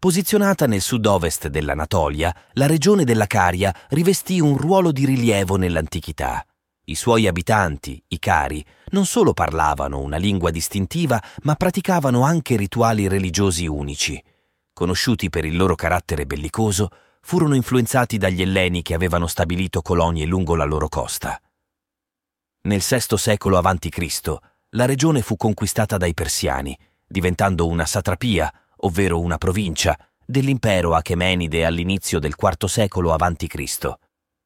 Posizionata nel sud-ovest dell'Anatolia, la regione della Caria rivestì un ruolo di rilievo nell'antichità. I suoi abitanti, i Cari, non solo parlavano una lingua distintiva, ma praticavano anche rituali religiosi unici. Conosciuti per il loro carattere bellicoso, furono influenzati dagli Elleni che avevano stabilito colonie lungo la loro costa. Nel VI secolo a.C. la regione fu conquistata dai Persiani, diventando una satrapia, ovvero una provincia, dell'impero Achemenide all'inizio del IV secolo a.C.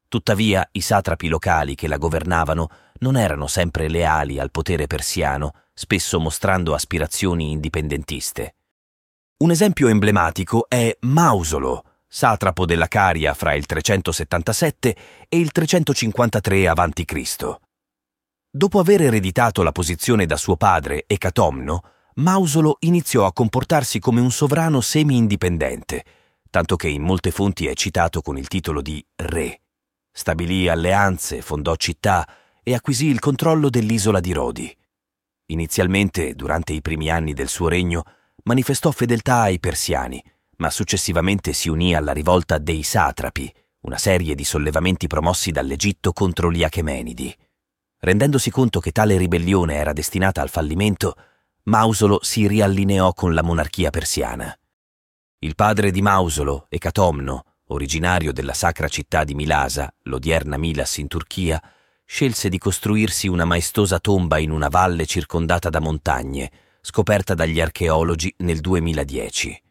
Tuttavia i satrapi locali che la governavano non erano sempre leali al potere persiano, spesso mostrando aspirazioni indipendentiste. Un esempio emblematico è Mausolo, satrapo della Caria fra il 377 e il 353 a.C. Dopo aver ereditato la posizione da suo padre, Ecatomno, Mausolo iniziò a comportarsi come un sovrano semi-indipendente, tanto che in molte fonti è citato con il titolo di re. Stabilì alleanze, fondò città e acquisì il controllo dell'isola di Rodi. Inizialmente, durante i primi anni del suo regno, manifestò fedeltà ai persiani, ma successivamente si unì alla rivolta dei satrapi, una serie di sollevamenti promossi dall'Egitto contro gli Achemenidi. Rendendosi conto che tale ribellione era destinata al fallimento, Mausolo si riallineò con la monarchia persiana. Il padre di Mausolo, Ecatomno, originario della sacra città di Milasa, l'odierna Milas in Turchia, scelse di costruirsi una maestosa tomba in una valle circondata da montagne, scoperta dagli archeologi nel 2010.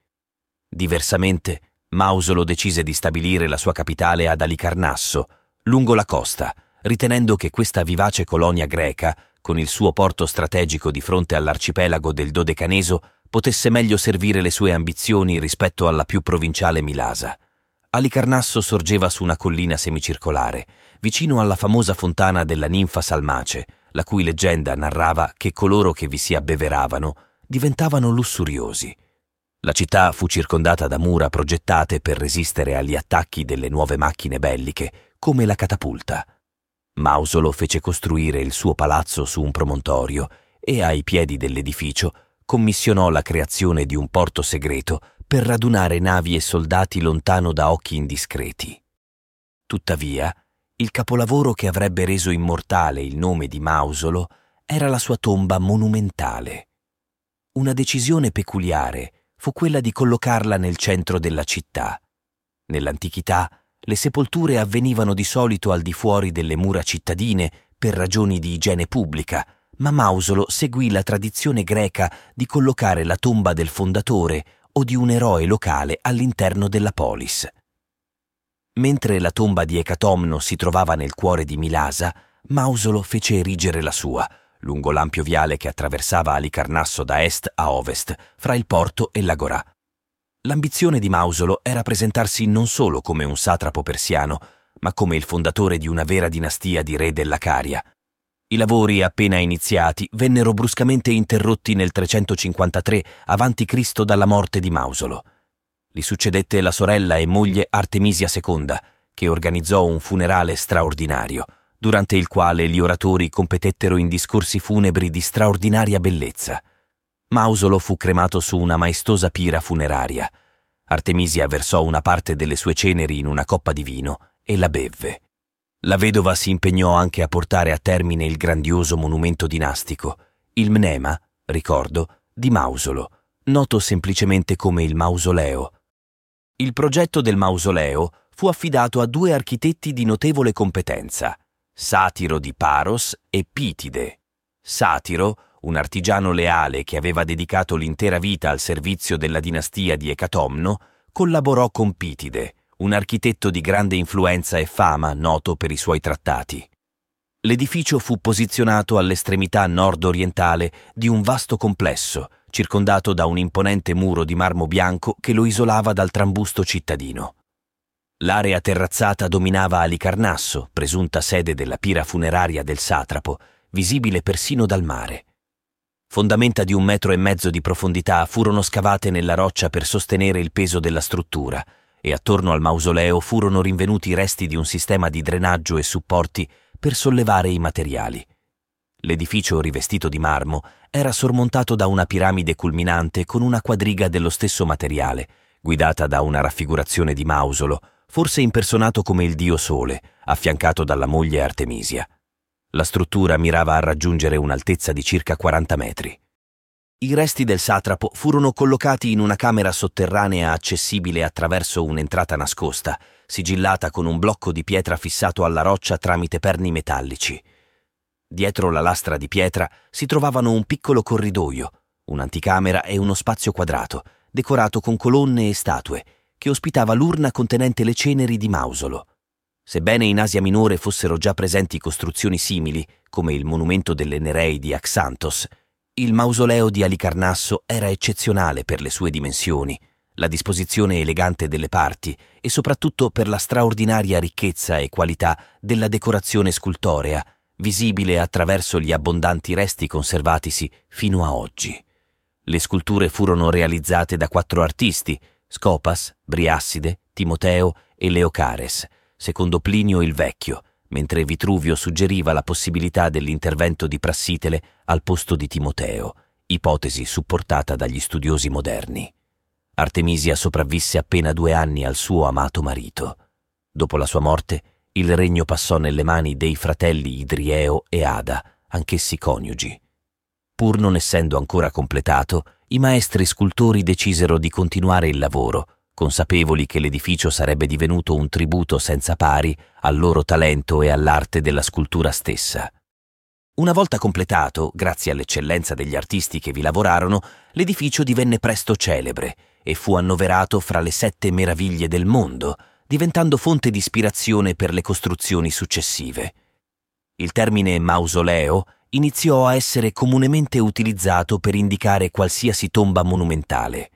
Diversamente, Mausolo decise di stabilire la sua capitale ad Alicarnasso, lungo la costa, ritenendo che questa vivace colonia greca, con il suo porto strategico di fronte all'arcipelago del Dodecaneso, potesse meglio servire le sue ambizioni rispetto alla più provinciale Milasa. Alicarnasso sorgeva su una collina semicircolare, vicino alla famosa fontana della ninfa Salmace, la cui leggenda narrava che coloro che vi si abbeveravano diventavano lussuriosi. La città fu circondata da mura progettate per resistere agli attacchi delle nuove macchine belliche, come la catapulta. Mausolo fece costruire il suo palazzo su un promontorio e ai piedi dell'edificio commissionò la creazione di un porto segreto per radunare navi e soldati lontano da occhi indiscreti. Tuttavia, il capolavoro che avrebbe reso immortale il nome di Mausolo era la sua tomba monumentale. Una decisione peculiare fu quella di collocarla nel centro della città. Nell'antichità, le sepolture avvenivano di solito al di fuori delle mura cittadine per ragioni di igiene pubblica, ma Mausolo seguì la tradizione greca di collocare la tomba del fondatore o di un eroe locale all'interno della polis. Mentre la tomba di Ecatomno si trovava nel cuore di Milasa, Mausolo fece erigere la sua, lungo l'ampio viale che attraversava Alicarnasso da est a ovest, fra il porto e l'agorà. L'ambizione di Mausolo era presentarsi non solo come un satrapo persiano, ma come il fondatore di una vera dinastia di re della Caria. I lavori appena iniziati vennero bruscamente interrotti nel 353 a.C. dalla morte di Mausolo. Gli succedette la sorella e moglie Artemisia II, che organizzò un funerale straordinario, durante il quale gli oratori competettero in discorsi funebri di straordinaria bellezza. Mausolo fu cremato su una maestosa pira funeraria. Artemisia versò una parte delle sue ceneri in una coppa di vino e la bevve. La vedova si impegnò anche a portare a termine il grandioso monumento dinastico, il mnema, ricordo, di Mausolo, noto semplicemente come il mausoleo. Il progetto del mausoleo fu affidato a due architetti di notevole competenza, Satiro di Paros e Pitide. Satiro, un artigiano leale che aveva dedicato l'intera vita al servizio della dinastia di Ecatomno, collaborò con Pitide, un architetto di grande influenza e fama noto per i suoi trattati. L'edificio fu posizionato all'estremità nord-orientale di un vasto complesso, circondato da un imponente muro di marmo bianco che lo isolava dal trambusto cittadino. L'area terrazzata dominava Alicarnasso, presunta sede della pira funeraria del satrapo, visibile persino dal mare. Fondamenta di un metro e mezzo di profondità furono scavate nella roccia per sostenere il peso della struttura e attorno al mausoleo furono rinvenuti i resti di un sistema di drenaggio e supporti per sollevare i materiali. L'edificio rivestito di marmo era sormontato da una piramide culminante con una quadriga dello stesso materiale, guidata da una raffigurazione di Mausolo, forse impersonato come il dio Sole, affiancato dalla moglie Artemisia. La struttura mirava a raggiungere un'altezza di circa 40 metri. I resti del satrapo furono collocati in una camera sotterranea accessibile attraverso un'entrata nascosta, sigillata con un blocco di pietra fissato alla roccia tramite perni metallici. Dietro la lastra di pietra si trovavano un piccolo corridoio, un'anticamera e uno spazio quadrato, decorato con colonne e statue, che ospitava l'urna contenente le ceneri di Mausolo. Sebbene in Asia Minore fossero già presenti costruzioni simili, come il monumento delle Nereidi a Xanthos, il mausoleo di Alicarnasso era eccezionale per le sue dimensioni, la disposizione elegante delle parti e soprattutto per la straordinaria ricchezza e qualità della decorazione scultorea, visibile attraverso gli abbondanti resti conservatisi fino a oggi. Le sculture furono realizzate da quattro artisti, Scopas, Briasside, Timoteo e Leocares, secondo Plinio il Vecchio, mentre Vitruvio suggeriva la possibilità dell'intervento di Prassitele al posto di Timoteo, ipotesi supportata dagli studiosi moderni. Artemisia sopravvisse appena due anni al suo amato marito. Dopo la sua morte, il regno passò nelle mani dei fratelli Idrieo e Ada, anch'essi coniugi. Pur non essendo ancora completato, i maestri scultori decisero di continuare il lavoro, consapevoli che l'edificio sarebbe divenuto un tributo senza pari al loro talento e all'arte della scultura stessa. Una volta completato, grazie all'eccellenza degli artisti che vi lavorarono, l'edificio divenne presto celebre e fu annoverato fra le sette meraviglie del mondo, diventando fonte di ispirazione per le costruzioni successive. Il termine mausoleo iniziò a essere comunemente utilizzato per indicare qualsiasi tomba monumentale.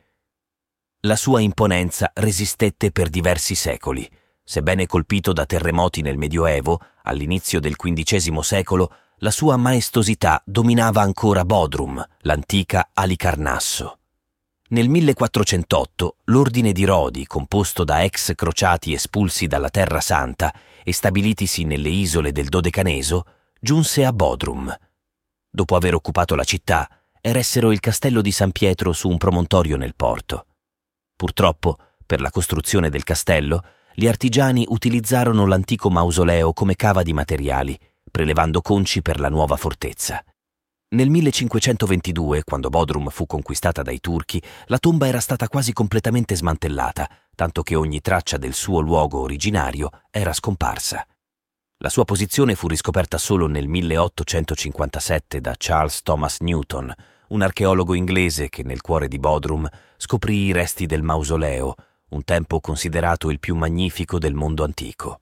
La sua imponenza resistette per diversi secoli. Sebbene colpito da terremoti nel Medioevo, all'inizio del XV secolo, la sua maestosità dominava ancora Bodrum, l'antica Alicarnasso. Nel 1408 l'ordine di Rodi, composto da ex crociati espulsi dalla Terra Santa e stabilitisi nelle isole del Dodecaneso, giunse a Bodrum. Dopo aver occupato la città, eressero il castello di San Pietro su un promontorio nel porto. Purtroppo, per la costruzione del castello, gli artigiani utilizzarono l'antico mausoleo come cava di materiali, prelevando conci per la nuova fortezza. Nel 1522, quando Bodrum fu conquistata dai turchi, la tomba era stata quasi completamente smantellata, tanto che ogni traccia del suo luogo originario era scomparsa. La sua posizione fu riscoperta solo nel 1857 da Charles Thomas Newton, un archeologo inglese che nel cuore di Bodrum scoprì i resti del mausoleo, un tempo considerato il più magnifico del mondo antico.